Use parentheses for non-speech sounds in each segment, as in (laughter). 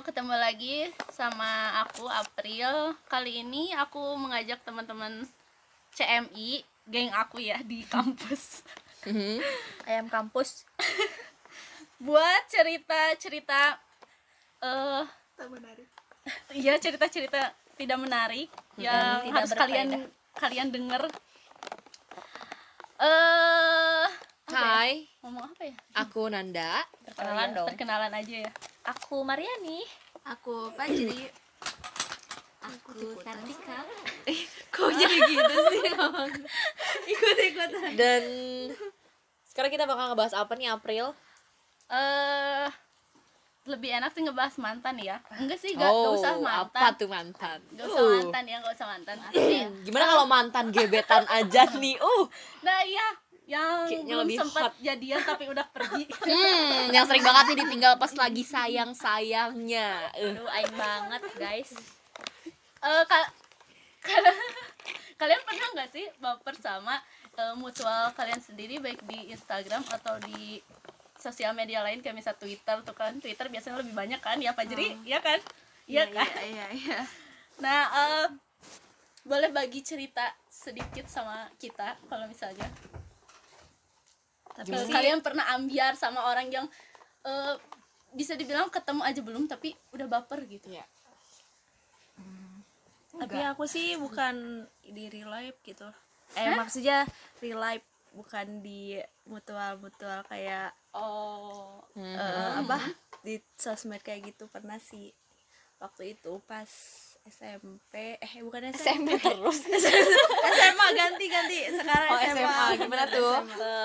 ketemu lagi sama aku April. Kali ini aku mengajak teman-teman CMI, geng aku ya di (laughs) kampus. ayam kampus (laughs) buat cerita-cerita eh (laughs) Iya, cerita-cerita tidak menarik yang tidak harus kalian berfaedah. kalian denger. Eh, ya? Hai, Ngomong apa ya? aku Nanda. perkenalan Oh iya, dong Perkenalan aja ya. aku Mariani Aku Fajri. Aku Sartika. Kok jadi gitu sih? (laughs) Ikut-ikutan. Dan sekarang kita bakal ngebahas apa nih April? Eh lebih enak sih ngebahas mantan ya. Enggak sih, gak, gak usah mantan. Oh, apa tuh mantan? Gak usah Uh, mantan ya, gak usah mantan. Asli ya. Gimana kalau mantan gebetan aja nih? Uh, Nah iya, yang Kayaknya belum lebih sempat hot. jadian tapi udah pergi. (laughs) hmm, yang sering banget nih ditinggal pas lagi sayang sayangnya. Uh. aduh aing banget guys Eh, ka- ka- (laughs) kalian pernah nggak sih baper sama eh, mutual kalian sendiri baik di Instagram atau di sosial media lain kayak misal Twitter tuh kan Twitter biasanya lebih banyak kan ya Pak Jeri ya kan iya kan Iya, iya. nah eh, boleh bagi cerita sedikit sama kita kalau misalnya Tapi kalian pernah ambiar sama orang yang eh, bisa dibilang ketemu aja belum tapi udah baper gitu Iya. tapi aku sih bukan di real life gitu. Eh maksudnya real life bukan di mutual-mutual kayak oh eh, apa di sosmed kayak gitu pernah sih waktu itu pas SMP eh bukan SMP, SMP terus. SMA ganti ganti sekarang Oh, SMA. Gimana tuh? SMA.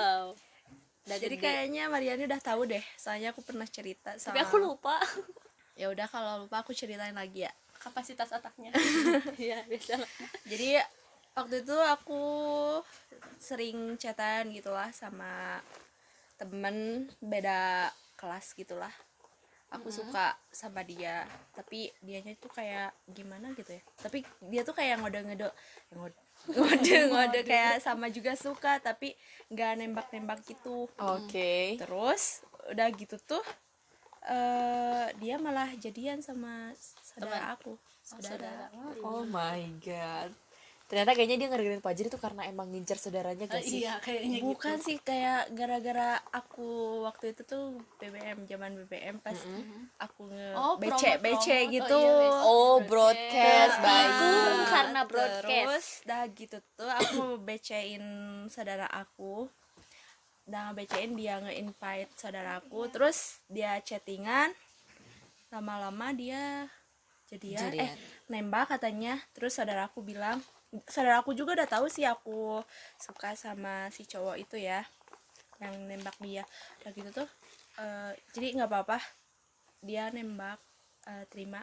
Udah Jadi gede. kayaknya Mariani udah tahu deh, soalnya aku pernah cerita sama. tapi aku lupa Ya udah kalau lupa aku ceritain lagi ya. kapasitas otaknya (laughs) ya biasa lah. Jadi waktu itu aku sering chatan gitulah sama temen beda kelas gitulah. Aku suka sama dia, tapi dianya tuh kayak gimana gitu ya. Tapi dia tuh kayak ngode-ngode ngode ngode (laughs) kayak sama juga suka tapi nggak nembak-nembak gitu. Oke. terus udah gitu tuh eh dia malah jadian sama saudara aku saudara, Oh my god. Ternyata kayaknya dia ngedengerin Pajri tuh karena emang ngincer saudaranya gak sih? iya kayaknya gitu bukan sih kayak gara-gara aku waktu itu tuh BBM zaman BBM pas aku nge Oh, BC promote- BC promote. gitu Oh, iya, BC. Oh, broadcast. Aku karena broadcast. terus dah gitu tuh aku BC-in saudara aku dah BC-in dia nge-invite saudara aku terus dia chattingan lama-lama dia jadian, eh nembak katanya terus saudara aku bilang saudara aku juga udah tahu sih aku suka sama si cowok itu ya yang nembak dia. Udah gitu tuh eh, jadi nggak apa-apa dia nembak eh, terima.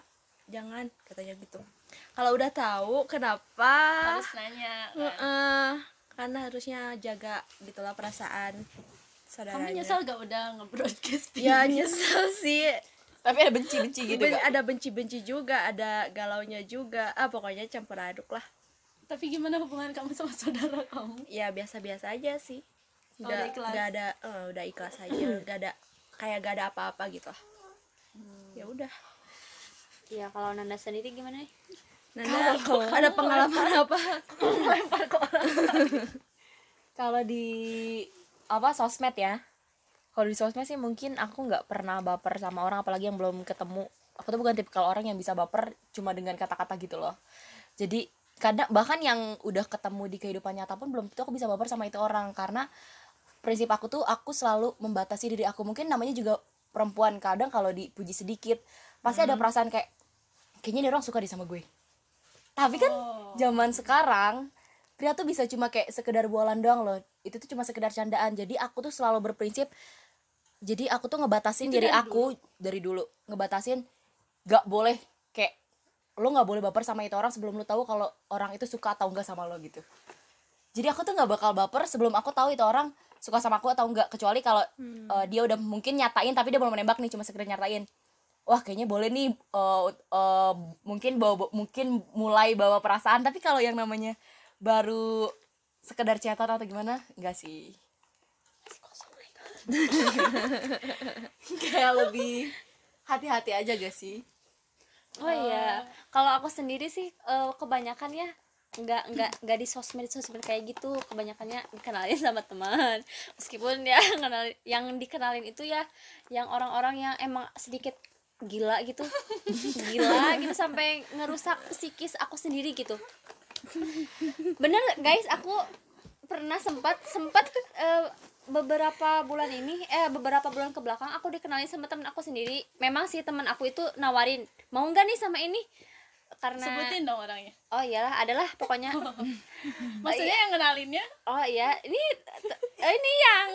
Jangan katanya gitu. Kalau udah tahu kenapa? Harus nanya kan. Heeh, karena harusnya jaga gitulah perasaan kamu saudaranya nyesel gak udah nge-broadcast (laughs) ya nyesel sih. Tapi ada benci-benci gitu Ben- gak? ada benci-benci juga ada galaunya juga. Ah pokoknya campur aduk lah tapi gimana hubungan kamu sama saudara kamu? Ya biasa-biasa aja sih. Oh, nggak udah ikhlas. nggak ada eh, udah ikhlas aja. (clears throat) Nggak ada kayak gak ada apa-apa gitu. Ya udah. Ya kalau Nanda sendiri gimana nih? Nanda ada pengalaman apa? (laughs) Kalau di apa sosmed ya? Kalau di sosmed sih mungkin aku nggak pernah baper sama orang apalagi yang belum ketemu. Aku tuh bukan tipikal orang yang bisa baper cuma dengan kata-kata gitu loh. Jadi kadang bahkan yang udah ketemu di kehidupan nyata pun belum tentu aku bisa baper sama itu orang. Karena prinsip aku tuh aku selalu membatasi diri aku. Mungkin namanya juga perempuan kadang kalau dipuji sedikit pasti ada perasaan kayak kayaknya dia orang suka di sama gue. Tapi kan zaman sekarang pria tuh bisa cuma kayak sekedar bualan doang loh. Itu tuh cuma sekedar candaan. Jadi aku tuh selalu berprinsip jadi aku tuh ngebatasin diri aku dari dulu. Ngebatasin gak boleh lo nggak boleh baper sama itu orang sebelum lo tahu kalau orang itu suka atau enggak sama lo gitu. Jadi aku tuh nggak bakal baper sebelum aku tahu itu orang suka sama aku atau enggak kecuali kalau eh, dia udah mungkin nyatain tapi dia belum menembak nih cuma sekedar nyatain. Wah kayaknya boleh nih eh, eh, mungkin bawa mungkin mulai bawa perasaan. Tapi kalau yang namanya baru sekedar chatan atau gimana enggak sih. (laughs) Kayak lebih hati-hati aja gak sih oh iya. Kalau aku sendiri sih eh, kebanyakan ya nggak nggak nggak di sosmed sosmed kayak gitu. Kebanyakannya dikenalin (laughs) sama teman. Meskipun ya (laughs) kenalin yang dikenalin itu ya yang orang-orang yang emang sedikit gila gitu. (laughs) Gila gitu sampai ngerusak psikis aku sendiri gitu. Bener guys. Aku pernah sempat sempat eh, beberapa bulan ini eh beberapa bulan ke belakang aku dikenalin sama temen aku sendiri. Memang sih temen aku itu nawarin mau nggak nih sama ini? Karena sebutin dong orangnya. Oh iyalah adalah pokoknya. (laughs) Maksudnya yang kenalinnya oh iya. Ini eh, ini yang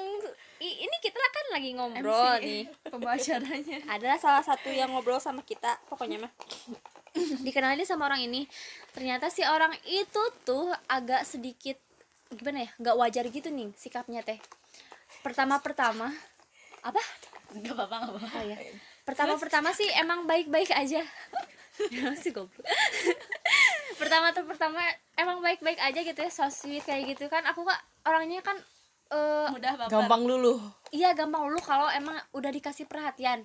ini kita kan lagi ngobrol nih. (laughs) Pembacarannya adalah salah satu yang ngobrol sama kita pokoknya mah. Dikenalin sama orang ini. Ternyata si orang itu tuh agak sedikit gimana ya nggak wajar gitu nih sikapnya teh pertama pertama apa? Nggak apa-apa nggak apa-apa. Oh ya pertama pertama sih emang baik baik aja. (laughs) Masih goblok. Pertama tuh pertama emang baik baik aja gitu ya so sweet kayak gitu kan. Aku kak orangnya kan eh mudah baper. Gampang luluh. Iya gampang lu kalau emang udah dikasih perhatian.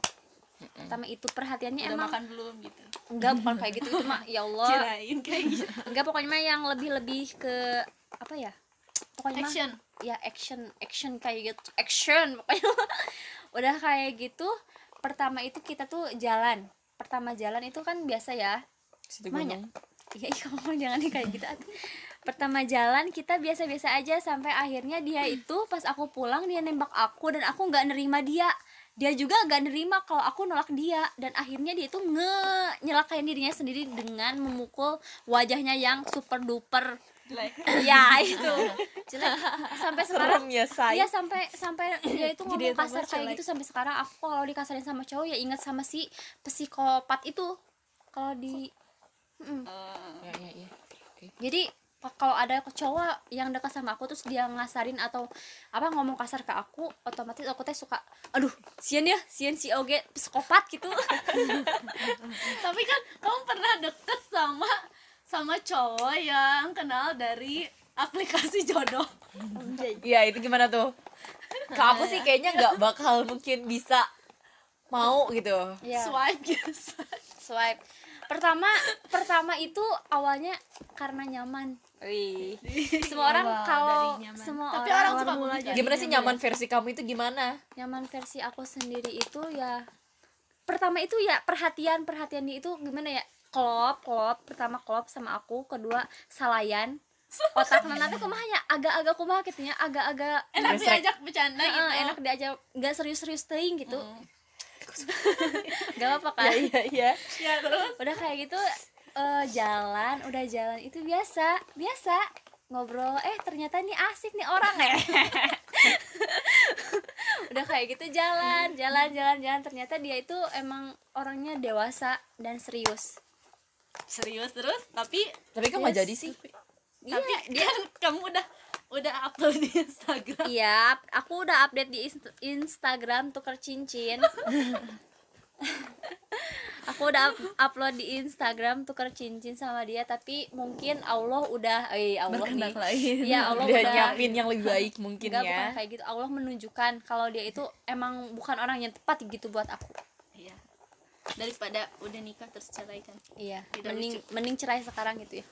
Pertama itu perhatiannya udah emang makan belum gitu? Enggak bukan kayak gitu. Itu mah ya Allah. (laughs) Kirain kayak gitu. Enggak pokoknya mah yang lebih lebih ke apa ya pokoknya mah action. ya action action kayak gitu. Action pokoknya (laughs) udah kayak gitu pertama itu kita tuh jalan. Pertama jalan itu kan biasa ya. Banyak. iya (laughs) iya, kamu jangan nih kayak gitu pertama jalan kita biasa-biasa aja sampai akhirnya dia itu pas aku pulang dia nembak aku dan aku nggak nerima dia. Dia juga gak nerima kalau aku nolak dia. Dan akhirnya dia itu nge nyelakain dirinya sendiri dengan memukul wajahnya yang super duper like ya itu. Jelek. Sampai sekarang serem ya say Iya sampai sampai dia itu ngomong Jadi kasar kayak jelek. gitu sampai sekarang. Aku kalau dikasarin sama cowok ya ingat sama si psikopat itu. Kalau di Mm-mm. eh, ya ya ya. Oke. jadi kalau ada cowok yang dekat sama aku terus dia ngasarin atau apa ngomong kasar ke aku otomatis aku teh suka aduh sian ya sian si oge psikopat gitu. (laughs) Tapi kan kamu pernah deket sama sama cowok yang kenal dari aplikasi jodoh. Iya itu gimana tuh? Ke aku sih kayaknya nggak bakal mungkin bisa mau gitu. ya swipe gitu swipe. Pertama pertama itu awalnya karena nyaman. Wih. semua orang Awal kalau semua tapi orang, orang suka mulai jadi Gimana sih nyaman versi kamu itu gimana? nyaman versi aku sendiri itu ya pertama itu ya perhatian perhatian dia itu gimana ya klop klop pertama klop sama aku kedua salayan. Otak nanti kumahnya agak-agak kumaha gitu ya agak-agak enak Gesrek. diajak bercanda gitu. Enak diajak nggak serius-serius teuing gitu. (laughs) Gak apa kan? Iya iya. ya terus? Udah kayak gitu eh, jalan udah jalan. Itu biasa biasa. Ngobrol eh ternyata ini asik nih orang ya (laughs) udah kayak gitu jalan jalan jalan jalan. Ternyata dia itu emang orangnya dewasa dan serius serius terus tapi Tapi kok nggak jadi sih? tapi kan kamu udah udah upload di Instagram iya aku udah update di Inst- Instagram tuker cincin (laughs) aku udah up- upload di Instagram tuker cincin sama dia tapi mungkin Allah udah eh Allah nih lain. ya Allah Udah udah nyiapin yang lebih baik mungkin Enggak, bukan ya. kayak gitu. Allah menunjukkan kalau dia itu emang bukan orang yang tepat gitu buat aku. Daripada udah nikah terus cerai kan Iya. Tidak mending mending cerai sekarang gitu ya.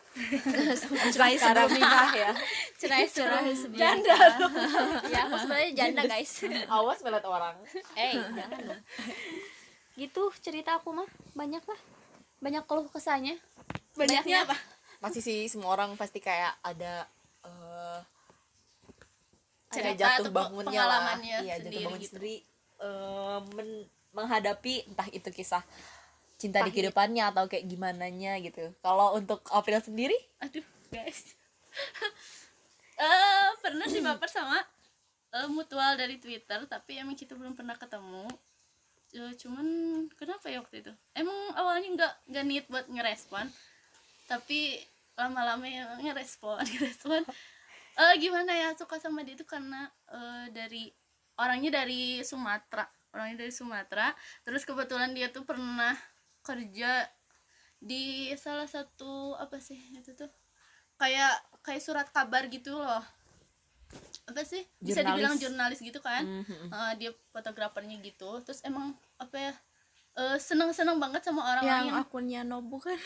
(laughs) Cerai sekarang nikah ya. (laughs) Cerai sebelum janda (laughs) ya, aku sebenarnya janda, guys. Awas melihat orang. Eh, jangan dong. Gitu cerita aku mah banyak lah. Banyak keluh kesahnya. banyaknya apa Masih sih semua orang pasti kayak ada kayak Cerita jatuh atau bangunnya lah. pengalamannya Iya, jatuh bangun gitu. sendiri eh, men- menghadapi entah itu kisah cinta di Pahit. kehidupannya atau kayak gimana nya gitu. Kalau untuk April sendiri? Aduh guys. (laughs) Eh pernah sih baper sama eh, mutual dari Twitter tapi emang kita belum pernah ketemu. Eh, cuman kenapa ya waktu itu? Emang awalnya nggak nggak niat buat ngerespon tapi lama-lama ya ngerespon (laughs) ngerespon. Eh gimana ya suka sama dia itu karena eh, dari orangnya dari Sumatera orangnya dari Sumatera. Terus kebetulan dia tuh pernah kerja di salah satu apa sih itu tuh? Kayak kayak surat kabar gitu loh. Apa sih? Bisa Jurnalis. dibilang jurnalis gitu kan? Mhm. Eh, dia fotografernya gitu. Terus emang apa ya eh, seneng-seneng banget sama orang-orang yang yang akunnya Nobu kan?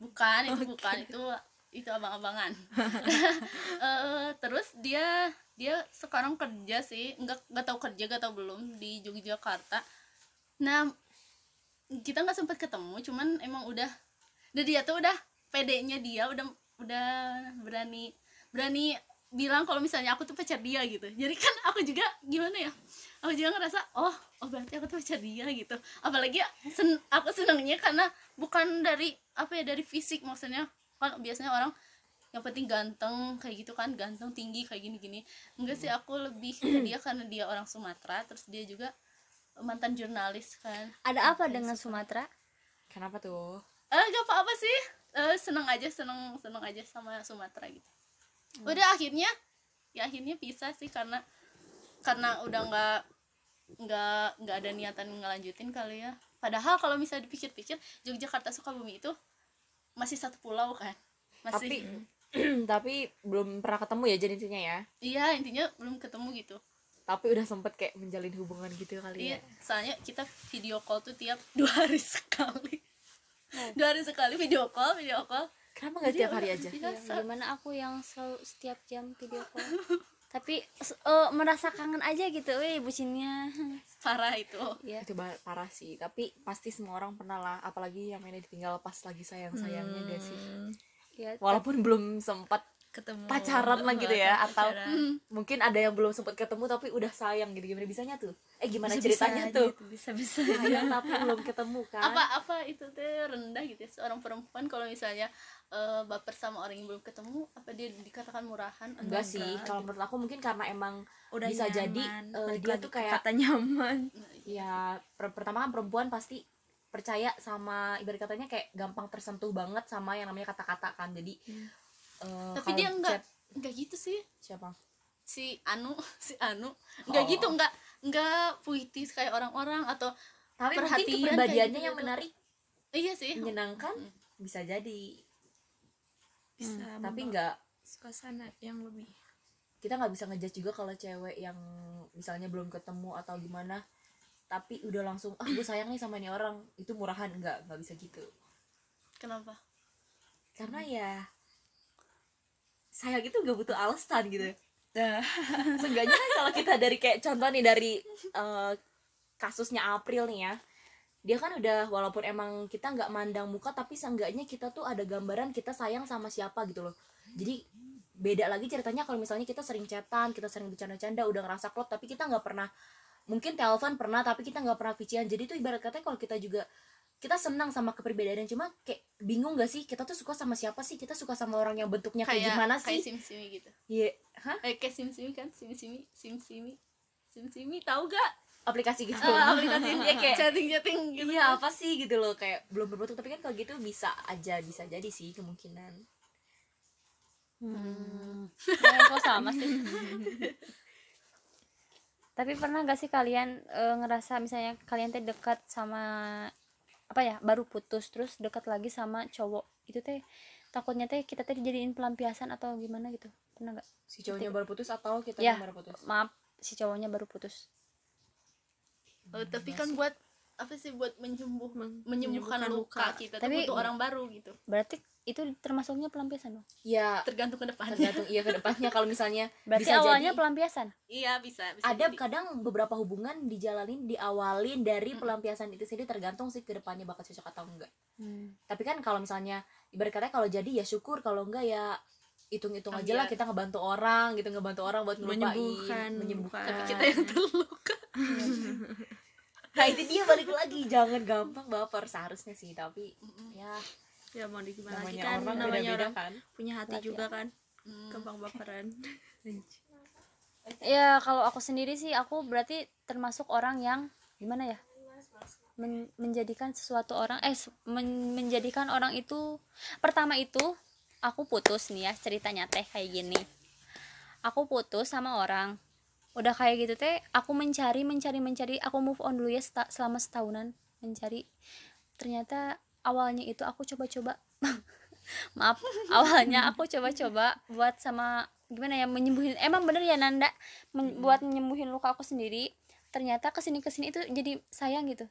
Bukan itu (laughs) bukan. Itu itu abang-abangan. (laughs) (laughs) Eh, terus dia dia sekarang kerja sih. Nggak nggak tahu kerja nggak tahu belum di Yogyakarta. Nah kita nggak sempat ketemu cuman emang udah dan dia tuh udah pedenya dia udah udah berani berani bilang kalau misalnya aku tuh pacar dia gitu. Jadi kan aku juga gimana ya? Aku juga ngerasa oh oh berarti aku tuh pacar dia gitu. Apalagi sen aku senangnya karena bukan dari apa ya dari fisik maksudnya kan biasanya orang yang penting ganteng kayak gitu kan ganteng tinggi kayak gini gini enggak sih aku lebih ke (clears throat) dia karena dia orang Sumatera terus dia juga mantan jurnalis kan. Ada apa dengan Sumatera? Kenapa tuh? Eh gak apa-apa sih. Eh seneng aja seneng seneng aja sama Sumatera gitu. Udah akhirnya ya akhirnya pisah sih karena karena udah nggak nggak nggak ada niatan ngelanjutin kali ya. Padahal kalau misalnya dipikir-pikir Yogyakarta Sukabumi itu masih satu pulau kan? Masih. Tapi (clears throat) tapi belum pernah ketemu ya jadi intinya ya? Iya intinya belum ketemu gitu. Tapi udah sempet kayak menjalin hubungan gitu kali iya ya? soalnya kita video call tuh tiap (laughs) dua hari sekali. Dua hari sekali video call video call. Kenapa nggak tiap hari udah aja? Ya, gimana aku yang selalu setiap jam video call (laughs) tapi eh, merasa kangen aja gitu weh bucinnya. (laughs) Parah itu. Ya itu parah sih. Tapi pasti semua orang pernah lah apalagi yang mainnya ditinggal pas lagi sayang sayangnya gak sih ya walaupun belum sempat ketemu. Pacaran lah gitu ya atau pacaran. mungkin ada yang belum sempat ketemu tapi udah sayang gitu gimana bisanya tuh? Eh gimana Bisa-bisa ceritanya aja tuh? itu, bisa-bisa. Sayang tapi belum ketemu kan? Apa apa itu teh rendah gitu ya seorang perempuan kalau misalnya eh, baper sama orang yang belum ketemu apa dia dikatakan murahan? Atau enggak sih kalau menurut aku mungkin karena emang udah bisa nyaman. jadi eh, Balik dia tuh kayak kata nyaman. (laughs) Ya per- pertama kan perempuan pasti percaya sama ibarat katanya kayak gampang tersentuh banget sama yang namanya kata-kata kan jadi eh, tapi dia enggak chat- enggak gitu sih. Siapa? Si Anu (laughs) si Anu. Enggak Oh. gitu enggak enggak puitis kayak orang-orang atau tapi mungkin Perhatian kepribadiannya gitu yang gitu. menarik. Iya sih. Menyenangkan bisa jadi. Bisa tapi membawa enggak suasana yang lebih kita nggak bisa ngejudge juga kalau cewek yang misalnya belum ketemu atau gimana tapi udah langsung ah gue sayang nih sama ini orang. Itu murahan nggak nggak bisa gitu. Kenapa? Karena ya sayang itu nggak butuh alasan gitu. Dah. (laughs) seenggaknya kan kalau kita dari kayak contoh nih dari eh, kasusnya April nih ya dia kan udah walaupun emang kita nggak mandang muka tapi seenggaknya kita tuh ada gambaran kita sayang sama siapa gitu loh. Jadi beda lagi ceritanya kalau misalnya kita sering chatan kita sering bercanda-canda udah ngerasa klop tapi kita nggak pernah mungkin telepon pernah tapi kita nggak pernah vician jadi tuh ibarat katanya kalau kita juga kita senang sama kepribadian cuma kayak bingung gak sih? Kita tuh suka sama siapa sih? Kita suka sama orang yang bentuknya kayak, kayak gimana kayak sih? Sim simi gitu. Iya, hah? Eh kayak sim simi kan? Sim simi sim simi sim simi tahu gak aplikasi gitu. Ah, aplikasi Iya, (laughs) kayak chatting chatting gitu. Iya apa sih gitu loh kayak belum berbentuk. Tapi kan kalau gitu bisa aja bisa jadi sih kemungkinan. Hmm. Kalian kok sama sih? Tapi pernah gak sih kalian eh, ngerasa misalnya kalian teh dekat sama apa ya baru putus terus dekat lagi sama cowok itu teh takutnya teh kita teh dijadiin pelampiasan atau gimana gitu pernah gak? si cowoknya baru putus atau kita Ya. yang baru putus Maaf si cowoknya baru putus. Oh, tapi kan buat apa sih buat menyembuh Men- menyembuhkan menyembuhkan luka, luka. kita Tapi- tuh butuh orang baru gitu Berarti itu termasuknya pelampiasan dong. ya tergantung ke depannya tergantung iya ke depannya kalau misalnya (laughs) Berarti bisa awalnya jadi pelampiasan. iya bisa, bisa ada jadi. kadang beberapa hubungan dijalanin diawalin dari pelampiasan itu sendiri tergantung sih ke depannya bakal cocok atau enggak Hmm. tapi kan kalau misalnya ibarat katanya kalau jadi ya syukur kalau enggak ya hitung-hitung aja lah kita ngebantu orang gitu ngebantu orang buat ngelupain menyembuhkan menyembuhkan tapi kita yang terluka (laughs) nah itu dia balik lagi. Jangan gampang baper. Seharusnya sih tapi ya. Ya mau di gimana lagi namanya kan? orang namanya beda-beda orang kan? punya hati Laki juga kan? Hmm. gampang baperan. Ya kalau aku sendiri sih aku berarti termasuk orang yang gimana ya? Men- menjadikan sesuatu orang eh men- menjadikan orang itu pertama itu aku putus nih ya ceritanya teh kayak gini. Aku putus sama orang udah kayak gitu teh aku mencari mencari mencari. Aku move on dulu ya seta- selama setahunan mencari. Ternyata awalnya itu aku coba-coba. (laughs) Maaf awalnya aku coba-coba buat sama gimana ya menyembuhin. Emang bener ya Nanda? Men- buat menyembuhin luka aku sendiri. Ternyata ke sini ke sini itu jadi sayang gitu.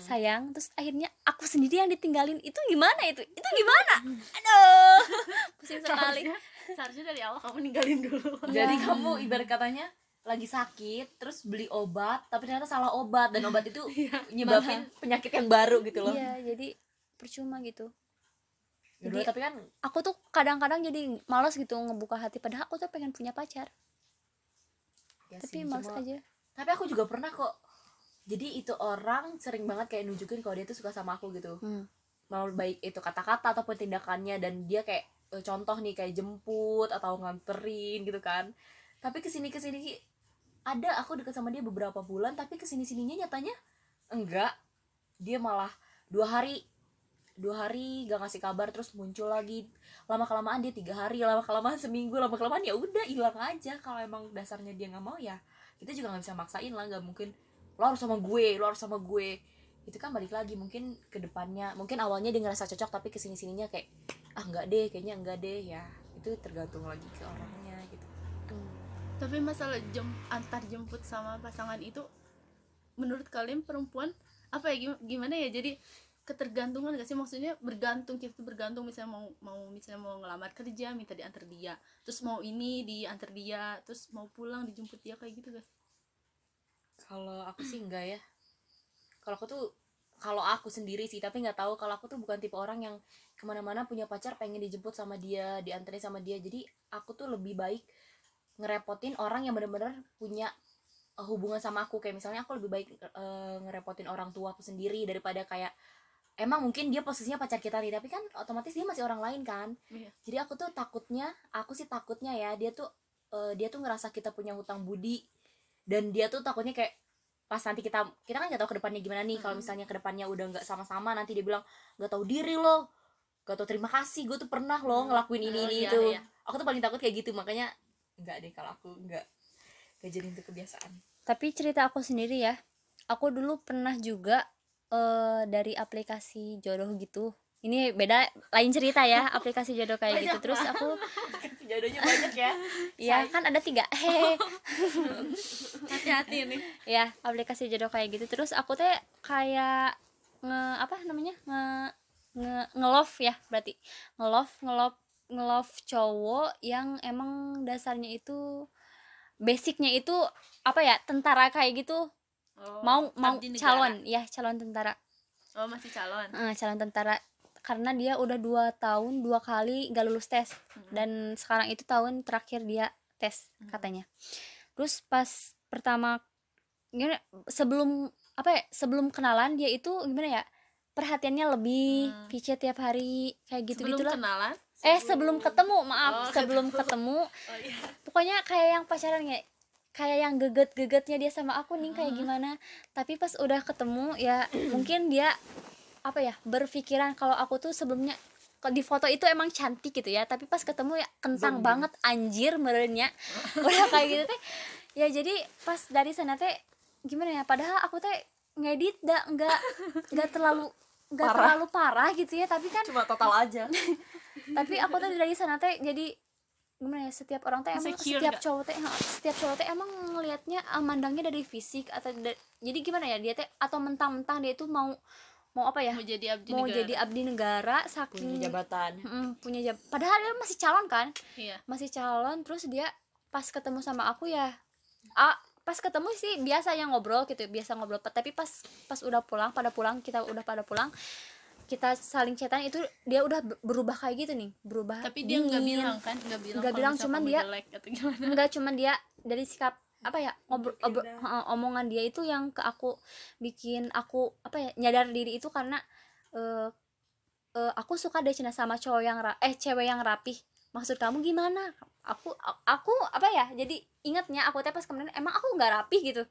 Sayang terus akhirnya aku sendiri yang ditinggalin. Itu gimana itu? Itu gimana? Aduh (laughs) pusing sekali. Seharusnya seharusnya dari awal kamu ninggalin dulu. Jadi kamu ibarat katanya lagi sakit terus beli obat tapi ternyata salah obat dan obat itu (laughs) nyebabin penyakit yang baru gitu loh. Iya jadi percuma gitu. Yaudah, jadi- tapi kan aku tuh kadang-kadang jadi malas gitu ngebuka hati padahal aku tuh pengen punya pacar. Ya tapi sih, malas cuma- aja. tapi aku juga pernah kok. Jadi itu orang sering banget kayak nunjukin kalau dia tuh suka sama aku gitu. Hmm. mau baik itu kata-kata ataupun tindakannya dan dia kayak eh, contoh nih kayak jemput atau nganterin gitu kan. Tapi ke sini ke sini ada aku deket sama dia beberapa bulan tapi ke sini sininya nyatanya enggak. Dia malah dua hari dua hari gak ngasih kabar terus muncul lagi. Lama kelamaan dia tiga hari lama kelamaan seminggu lama kelamaan ya udah hilang aja. Kalau emang dasarnya dia nggak mau ya kita juga nggak bisa maksain lah nggak mungkin. Lo harus sama gue lo harus sama gue. Itu kan balik lagi mungkin ke depannya. Mungkin awalnya dia ngerasa cocok tapi ke sini sininya kayak ah nggak deh kayaknya enggak deh ya. Itu tergantung lagi ke orangnya tapi masalah jem antar jemput sama pasangan itu menurut kalian perempuan apa ya gim- gimana ya? Jadi ketergantungan gak sih? Maksudnya bergantung kita tuh bergantung misalnya mau mau misalnya mau ngelamar kerja minta diantar dia. Terus mau ini diantar dia terus mau pulang dijemput dia kayak gitu guys kalau aku sih enggak ya. Kalau aku tuh kalau aku sendiri sih tapi nggak tahu. Kalau aku tuh bukan tipe orang yang ke mana-mana punya pacar pengen dijemput sama dia dianterin sama dia. Jadi aku tuh lebih baik ngerepotin orang yang benar-benar punya uh, hubungan sama aku. Kayak misalnya aku lebih baik uh, ngerepotin orang tua aku sendiri daripada kayak emang mungkin dia posisinya pacar kita nih tapi kan otomatis dia masih orang lain kan. Iya. jadi aku tuh takutnya aku sih takutnya ya dia tuh uh, dia tuh ngerasa kita punya hutang budi. Dan dia tuh takutnya kayak pas nanti kita kita kan nggak tahu ke depannya gimana nih. Kalau misalnya ke depannya udah nggak sama-sama nanti dia bilang nggak tahu diri loh nggak tahu terima kasih gue tuh pernah loh ngelakuin ini Oh, ini iya, itu. iya. aku tuh paling takut kayak gitu makanya nggak deh kalau aku nggak nggak jadi itu kebiasaan. Tapi cerita aku sendiri ya aku dulu pernah juga eh dari aplikasi jodoh gitu. Ini beda lain cerita ya (laughs) aplikasi jodoh kayak gitu. Terus aku jodohnya banyak ya. (laughs) Ya kan ada tiga (laughs) hehe. Hati-hati nih ya aplikasi jodoh kayak gitu. Terus aku teh kayak nge apa namanya nge nge ngelove ya berarti. Ngelove ngelove ngelove cowok yang emang dasarnya itu basicnya itu apa ya tentara kayak gitu. Oh, mau mau calon ya calon tentara. Oh masih calon? Eh, calon tentara. Karena dia udah dua tahun dua kali gak lulus tes. Dan sekarang itu tahun terakhir dia tes katanya. Terus pas pertama gimana sebelum apa ya sebelum kenalan dia itu gimana ya perhatiannya lebih Hmm. Tiap hari kayak gitu sebelum gitulah kenalan eh sebelum ketemu maaf Oh, sebelum ketemu. Oh iya. Pokoknya kayak yang pacaran kayak kayak yang geget-gegetnya dia sama aku nih kayak gimana. Tapi pas udah ketemu ya mungkin dia apa ya berpikiran kalau aku tuh sebelumnya di foto itu emang cantik gitu ya. Tapi pas ketemu ya kentang banget anjir merenya (laughs) udah kayak gitu teh. Ya jadi pas dari sana teh gimana ya padahal aku teh ngedit dah nggak nggak terlalu nggak terlalu parah gitu ya tapi kan cuma total aja. (laughs) Tapi aku tuh dari sana teh jadi gimana ya setiap orang teh emang Insecure setiap nggak? cowok teh setiap cowok teh emang ngelihatnya ah, mandangnya dari fisik atau da- jadi gimana ya dia teh atau mentang-mentang dia itu mau mau apa ya? Mau jadi abdi mau negara. jadi abdi negara punya saking jabatan. Mm, punya jab padahal dia masih calon kan? Iya. Masih calon terus dia pas ketemu sama aku ya ah pas ketemu sih biasa yang ngobrol gitu biasa ngobrol. Tapi pas pas udah pulang pada pulang kita udah pada pulang kita saling chatan itu dia udah ber- berubah kayak gitu nih. Berubah tapi dia nggak bilang kan? Nggak bilang Nggak bilang, cuman dia- enggak cuman dia dari sikap apa ya ngobrol omongan dia itu yang ke aku bikin aku apa ya nyadar diri itu karena eh eh, aku suka deh cina sama cowok yang ra- eh cewek yang rapih maksud kamu gimana? Aku aku apa ya jadi ingatnya aku teh pas kemarin emang aku nggak rapih? Gitu.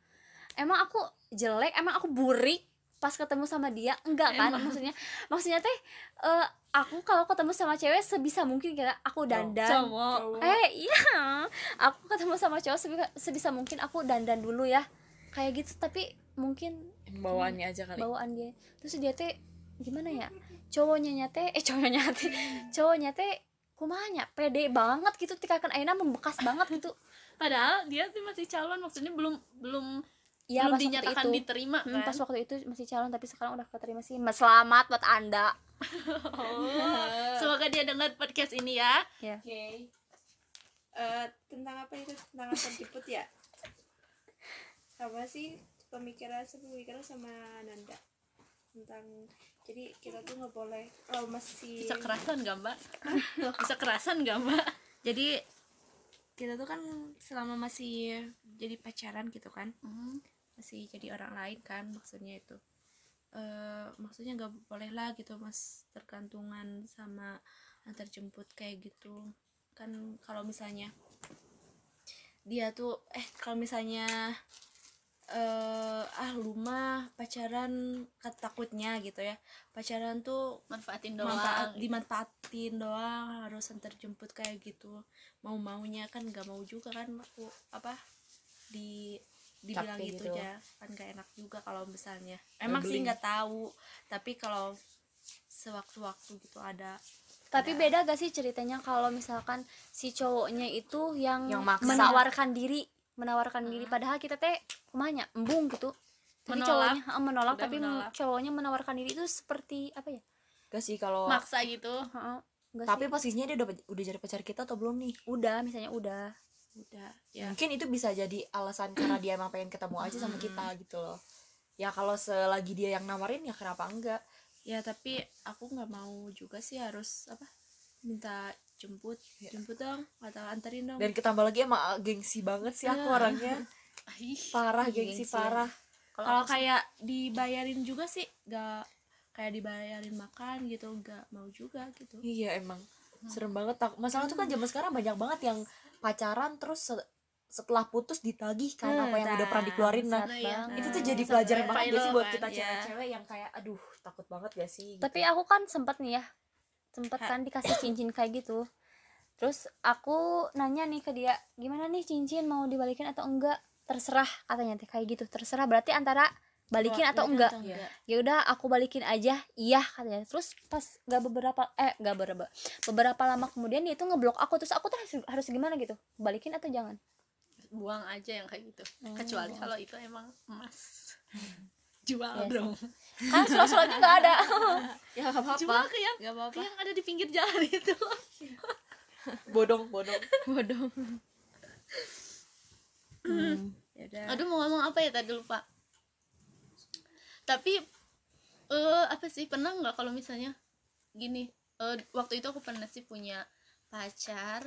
Emang aku jelek? Emang aku burik pas ketemu sama dia? Enggak kan maksudnya maksudnya teh eh, aku kalau ketemu sama cewek sebisa mungkin kira aku dandan. Cowok. Eh iya. Aku ketemu sama cowok sebisa, sebisa mungkin aku dandan dulu ya. Kayak gitu tapi mungkin bawaannya aja kali. bawaan dia. Terus dia teh gimana ya cowoknya nyate eh cowoknya nyate cowoknya teh kumanya pede banget gitu tikakan Aina membekas banget gitu. (laughs) Padahal dia tuh masih calon maksudnya belum belum iya belum dinyatakan itu. diterima Hmm, kan? pas waktu itu masih calon tapi sekarang udah keterima sih. Mas, selamat buat anda. (laughs) Oh, semoga dia dengar podcast ini ya. Ya Oke. Eh, tentang apa itu? Tentang apa jemput ya? Sama sih pemikiran sepemikiran sama Nanda? Tentang jadi kita tuh nggak boleh oh masih bisa kerasan gak mbak? (laughs) Bisa kerasan gak mbak? Jadi kita tuh kan selama masih jadi pacaran gitu kan Hmm. masih jadi orang lain kan maksudnya itu. Eh maksudnya nggak boleh lah gitu mas tergantungan sama antar jemput kayak gitu. Kan kalau misalnya dia tuh eh kalau misalnya eh ah lumah pacaran kat- takutnya gitu ya. Pacaran tuh manfaatin doang. manfaat dimanfaatin doang harus antar jemput kayak gitu. Mau maunya kan nggak mau juga kan aku apa di dibilang Capek gitu gitu. aja kan gak enak juga kalau misalnya. Emang sih nggak tahu tapi kalau sewaktu-waktu gitu ada. Tapi beda gak sih ceritanya kalau misalkan si cowoknya itu yang, Yang maksa. menawarkan diri menawarkan diri. Padahal kita teh kumanya embung gitu. Tapi Menolak. cowoknya eh, menolak Udah tapi menolak. cowoknya menawarkan diri itu seperti apa ya? Gak sih kalau maksa gitu. Heeh, enggak tapi sih? posisinya dia udah udah jadi pacar kita atau belum nih? Udah misalnya udah. Udah ya. Mungkin itu bisa jadi alasan karena dia emang pengen ketemu aja sama kita gitu loh. Ya kalau selagi dia yang nawarin ya kenapa enggak? Ya tapi aku nggak mau juga sih harus apa minta jemput. Jemput dong atau anterin dong. Dan ketambah lagi emang gengsi banget sih aku orangnya. Ih, (laughs) parah gengsi Gengsi ya. parah. Kalau kayak dibayarin juga sih nggak kayak dibayarin makan gitu nggak mau juga gitu. Iya emang. Serem banget. Tak masalah tuh kan zaman sekarang banyak banget yang pacaran terus se- setelah putus ditagih kan Hmm, apa yang udah pernah nah, dikeluarin. Nah Nah, iya. itu tuh jadi Sampai pelajaran banget gak sih buat kan, kita iya. cewek-cewek yang kayak aduh takut banget gak sih? Gitu. tapi aku kan sempet nih ya sempet kan dikasih cincin kayak gitu. Terus aku nanya nih ke dia gimana nih cincin mau dibalikin atau enggak terserah katanya teh kayak gitu. Terserah berarti antara balikin atau enggak. ya udah aku balikin aja. Iya katanya. Terus pas gak beberapa eh gak beberapa beberapa lama kemudian dia itu ngeblok aku. Terus aku tuh harus, harus gimana gitu? Balikin atau jangan? Buang aja yang kayak gitu. Kecuali kalau itu emang emas. (laughs) Jual Iya sih. dong. Kan surat-suratnya nggak ada. (laughs) Ya gak apa-apa. Jual ke yang nggak apa-apa. ke yang ada di pinggir jalan itu. Bodong bodong. (laughs) Bodoh ya aduh mau ngomong apa ya? Tadi lupa. Tapi eh apa sih? Pernah nggak kalau misalnya gini eh, waktu itu aku pernah sih punya pacar.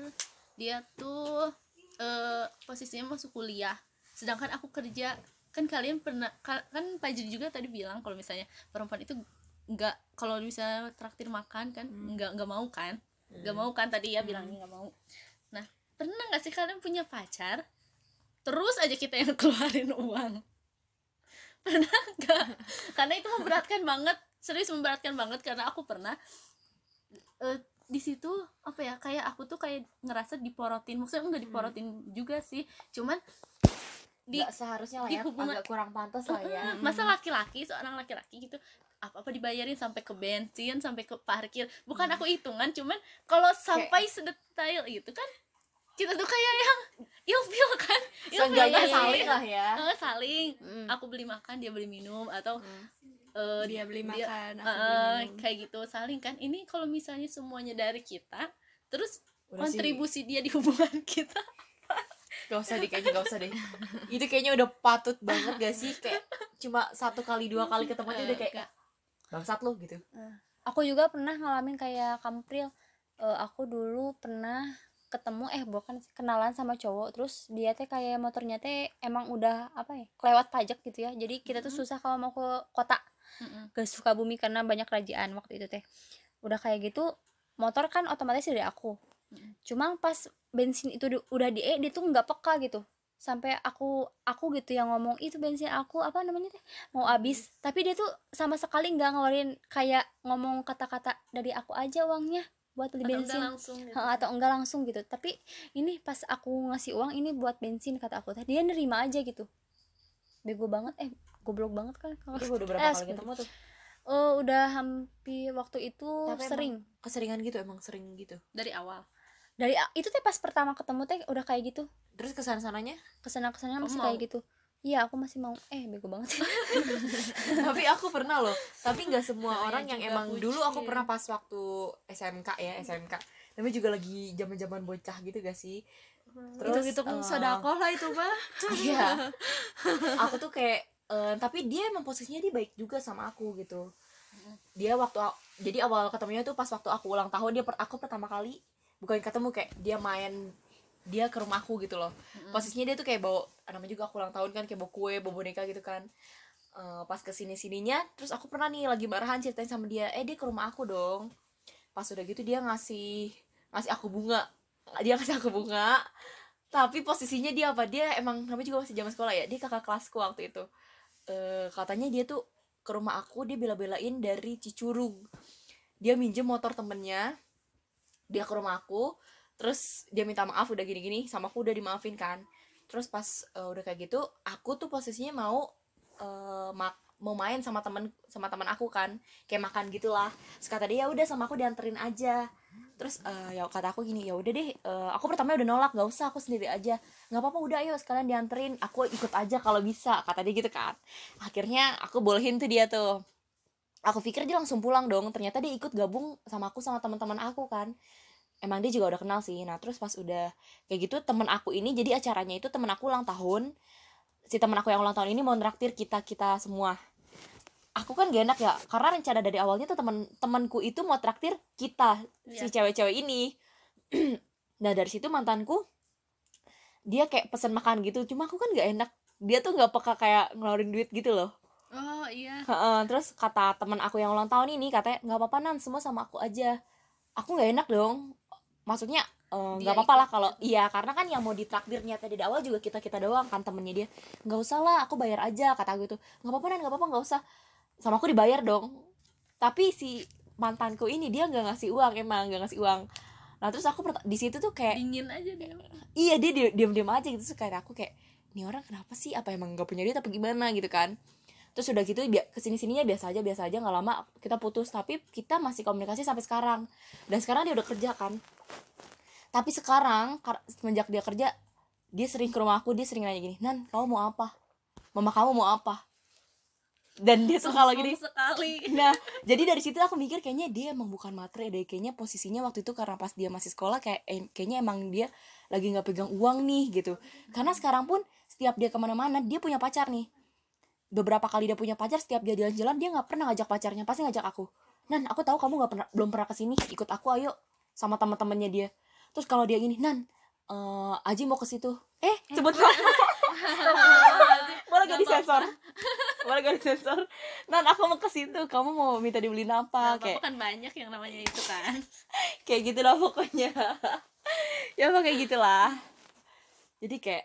Dia tuh eh posisinya masuk kuliah. Sedangkan aku kerja kan kalian pernah ka- kan Pak Jiri juga tadi bilang kalau misalnya perempuan itu nggak kalau misalnya traktir makan kan nggak nggak mau kan? Nggak mau kan? Tadi ya bilangnya nggak mau. Nah pernah nggak sih kalian punya pacar terus aja kita yang (laughs) keluarin uang. Pernah nggak? Karena itu memberatkan banget serius memberatkan banget karena aku pernah eh, di situ apa ya kayak aku tuh kayak ngerasa diporotin maksudnya enggak diporotin juga sih cuman di Nggak seharusnya lah ya hubungan- agak kurang pantas lah ya. Masa laki-laki seorang laki-laki gitu apa apa dibayarin sampai ke bensin sampai ke parkir bukan aku hitungan cuman kalau sampai sedetail itu kan kita tuh kayak yang ilfil kan? Seenggaknya gak sih? saling lah ya. Eh, saling. Aku beli makan dia beli minum atau eh, dia beli dia- makan aku eh, beli minum. kayak gitu saling kan? Ini kalau misalnya semuanya dari kita terus Udah sih. kontribusi dia di hubungan (laughs) kita Gak usah deh kayaknya gak usah deh. Itu kayaknya udah patut banget gak sih? Kayak cuma satu kali dua kali ketemu aja udah kayak Bangsat lu gitu. Aku juga pernah ngalamin kayak kampril. Eh, aku dulu pernah ketemu eh bukan sih, kenalan sama cowok terus dia teh kayak motornya teh emang udah apa ya kelewat pajak gitu ya. Jadi kita tuh susah kalau mau ke kota. Mm-mm. ke Sukabumi karena banyak kerajaan waktu itu teh. Udah kayak gitu motor kan otomatis dari aku. Mm. cuma pas bensin itu di- udah di dia tuh nggak peka gitu. Sampai aku aku gitu yang ngomong itu bensin aku apa namanya teh? Mau habis. Tapi dia tuh sama sekali nggak ngeluarin kayak ngomong kata-kata dari aku aja uangnya buat beli atau enggak bensin. langsung gitu. Atau enggak langsung gitu. Tapi ini pas aku ngasih uang ini buat bensin kata aku teh dia nerima aja gitu. Bego banget. Eh goblok banget kan? Kalau udah berapa Eh, kali ketemu tuh? Oh udah hampir waktu itu Tapi emang- sering. Keseringan gitu emang sering gitu? Dari awal. Dari itu teh pas pertama ketemu teh udah kayak gitu. Terus ke sana-sananya ke sana ke sananya masih Oh, mau. kayak gitu iya aku masih mau. Eh bego banget sih. (laughs) Tapi aku pernah loh. Tapi nggak semua Namanya orang yang juga emang dulu aku bucin. pernah pas waktu SMK ya SMK tapi juga lagi zaman zaman bocah gitu gak sih? Terus itu eh, sodakoh lah itu mah. (laughs) iya. Aku tuh kayak eh, tapi dia emang posisinya dia baik juga sama aku gitu. Dia waktu jadi awal ketemunya tuh pas waktu aku ulang tahun dia per, aku pertama kali bukan ketemu kayak dia main dia ke rumahku gitu loh. Posisinya dia tuh kayak bawa namanya juga aku ulang tahun kan kayak bawa kue bawa boneka gitu kan. Eh, pas ke sini sininya terus aku pernah nih lagi marahan ceritain sama dia eh dia ke rumah aku dong. Pas udah gitu dia ngasih ngasih aku bunga. Dia ngasih aku bunga. Tapi posisinya dia apa? Dia emang namanya juga masih zaman sekolah ya dia kakak kelasku waktu itu. Eh katanya dia tuh ke rumah aku dia bela-belain dari Cicurug dia minjem motor temennya dia ke rumah aku terus dia minta maaf udah gini-gini sama aku udah dimaafin kan. Terus pas eh, udah kayak gitu aku tuh posisinya mau eh, mak- mau main sama temen sama teman aku kan. Kayak makan gitulah. Terus kata dia "Ya udah sama aku dianterin aja. Terus eh, ya kata aku gini ya udah deh eh, aku pertama udah nolak gak usah aku sendiri aja. Nggak apa-apa udah ayo sekalian dianterin aku ikut aja kalau bisa kata dia gitu kan. Akhirnya aku bolehin tuh dia tuh. Aku pikir dia langsung pulang dong ternyata dia ikut gabung sama aku sama teman-teman aku kan emang dia juga udah kenal sih. Nah terus pas udah kayak gitu temen aku ini jadi acaranya itu temen aku ulang tahun. Si temen aku yang ulang tahun ini mau nraktir kita kita semua. Aku kan gak enak ya karena rencana dari awalnya tuh temen temanku itu mau traktir kita si cewek-cewek ini. (clears throat) Nah dari situ mantanku dia kayak pesen makan gitu. Cuma aku kan gak enak. Dia tuh nggak peka kayak ngeluarin duit gitu loh. Oh iya. Heeh, terus kata teman aku yang ulang tahun ini katanya nggak apa-apa nan. Semua sama aku aja. Aku nggak enak dong maksudnya eh, nggak Dia apa-apa lah kalau iya karena kan yang mau ditraktir niatnya dari awal juga kita kita doang kan temennya dia. Nggak usah lah aku bayar aja kata aku itu nggak apa-apa nggak apa-apa nggak usah. Sama aku dibayar dong. Tapi si mantanku ini dia nggak ngasih uang emang nggak ngasih uang. Nah terus aku di situ tuh kayak dingin aja dia. Iya dia di- diem-diem aja gitu. Terus kayak aku kayak ini orang kenapa sih? Apa emang nggak punya duit apa gimana? gitu kan. Terus udah gitu bi- ke sini sininya biasa aja biasa aja nggak lama kita putus. Tapi kita masih komunikasi sampai sekarang. Dan sekarang dia udah kerja kan tapi sekarang kar- semenjak dia kerja dia sering ke rumah aku dia sering nanya gini nan kamu mau apa mama kamu mau apa dan dia tuh kalau gini sekali Nah, jadi dari situ aku mikir kayaknya dia emang bukan matre deh. Kayaknya posisinya waktu itu karena pas dia masih sekolah kayak eh, kayaknya emang dia lagi nggak pegang uang nih gitu. Karena sekarang pun setiap dia ke mana-mana dia punya pacar nih. Beberapa kali dia punya pacar, setiap dia jalan-jalan dia nggak pernah ngajak pacarnya, pasti ngajak aku. Nan, aku tahu kamu nggak pernah belum pernah ke sini, ikut aku ayo sama teman-temannya dia. Terus kalau dia gini, Nan, eh Aji mau ke situ. Eh, sebut (laughs) boleh gak disensor? boleh gak disensor? Nan, aku mau ke situ. Kamu mau minta dibeliin apa? Nah, kayak kan banyak yang namanya itu kan (laughs) kayak gitu lah pokoknya. (laughs) ya apa kayak gitulah. Jadi kayak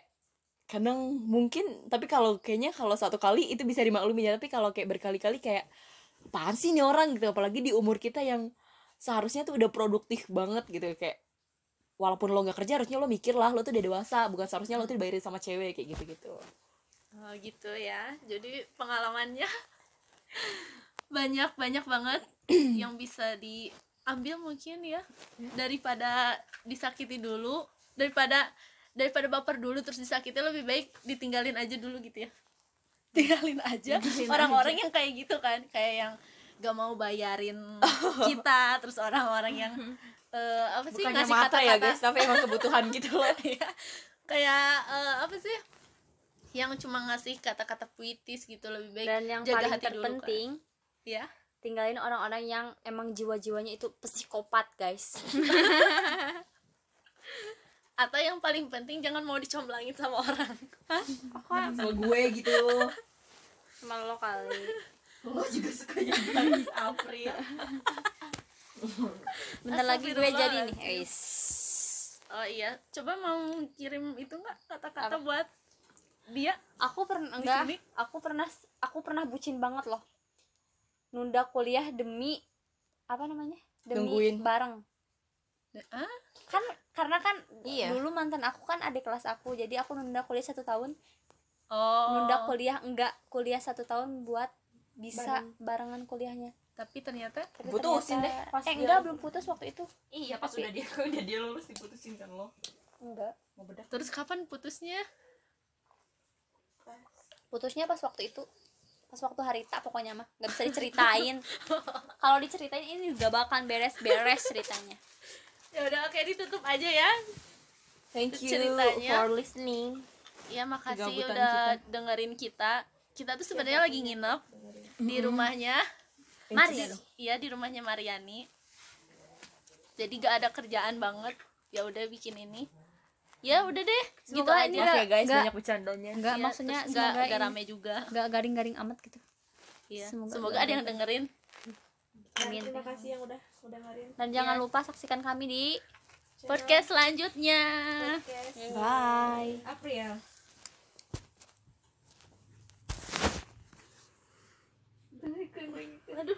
kadang mungkin tapi kalau kayaknya kalau satu kali itu bisa dimaklumi ya tapi kalau kayak berkali-kali kayak apaan sih nih orang gitu apalagi di umur kita yang seharusnya tuh udah produktif banget gitu kayak walaupun lo nggak kerja harusnya lo mikir lah lo tuh udah dewasa bukan seharusnya lo tuh dibayarin sama cewek kayak gitu gitu Oh gitu ya. Jadi pengalamannya (laughs) banyak banyak banget (clears throat) yang bisa diambil mungkin ya daripada disakiti dulu daripada daripada baper dulu terus disakiti lebih baik ditinggalin aja dulu gitu ya. Tinggalin aja orang-orang yang kayak gitu kan kayak yang gak mau bayarin (laughs) kita terus orang-orang yang eh, apa sih bukannya ngasih ya kata-kata. guys tapi emang kebutuhan gitu loh. (laughs) Ya kayak eh, apa sih yang cuma ngasih kata-kata puitis gitu lebih baik dan yang jaga paling hati dulu, terpenting kan. ya tinggalin orang-orang yang emang jiwa-jiwanya itu psikopat guys. (laughs) Atau yang paling penting jangan mau dicomblangin sama orang. Sama gue gitu. Sama lo kali lo juga suka yang (laughs) April. (laughs) Bentar lagi gue jadi nih guys. Oh iya coba mau kirim itu nggak kata-kata buat dia? Aku pernah enggak sini? aku pernah aku pernah bucin banget loh. Nunda kuliah demi apa namanya? Demi Nungguin. bareng. Ah? Kan karena kan Iya. dulu mantan aku kan adik kelas aku jadi aku nunda kuliah satu tahun. Oh. Nunda kuliah enggak kuliah satu tahun buat bisa. Barengan kuliahnya. Tapi ternyata Tapi Putusin ternyata- deh. pas eh dia- enggak belum putus waktu itu. Iya pas udah dia (laughs) udah dia lulus diputusin kan lo. Enggak. Mau bedak terus kapan putusnya? Putusnya pas waktu itu. Pas waktu hari tak pokoknya mah. Nggak bisa diceritain. (laughs) Kalau diceritain ini gak bakalan beres-beres ceritanya. (laughs) Ya udah oke ditutup aja ya. Thank you Ceritanya. for listening. Ya makasih udah dengerin kita kita tuh sebenarnya lagi nginep di rumahnya dong iya di rumahnya Mariani. Jadi gak ada kerjaan banget. Ya udah bikin ini. Ya udah deh gitu Semoga aja. ini maaf ya guys Nggak. banyak bercandanya nggak Iya, maksudnya nggak nggak ini rame juga. nggak garing-garing amat gitu. Iya. Semoga semoga, ada yang dengerin. Amin. Terima kasih yang udah udah ngarin dan jangan lupa saksikan kami di podcast selanjutnya. Bye. April aduh (laughs)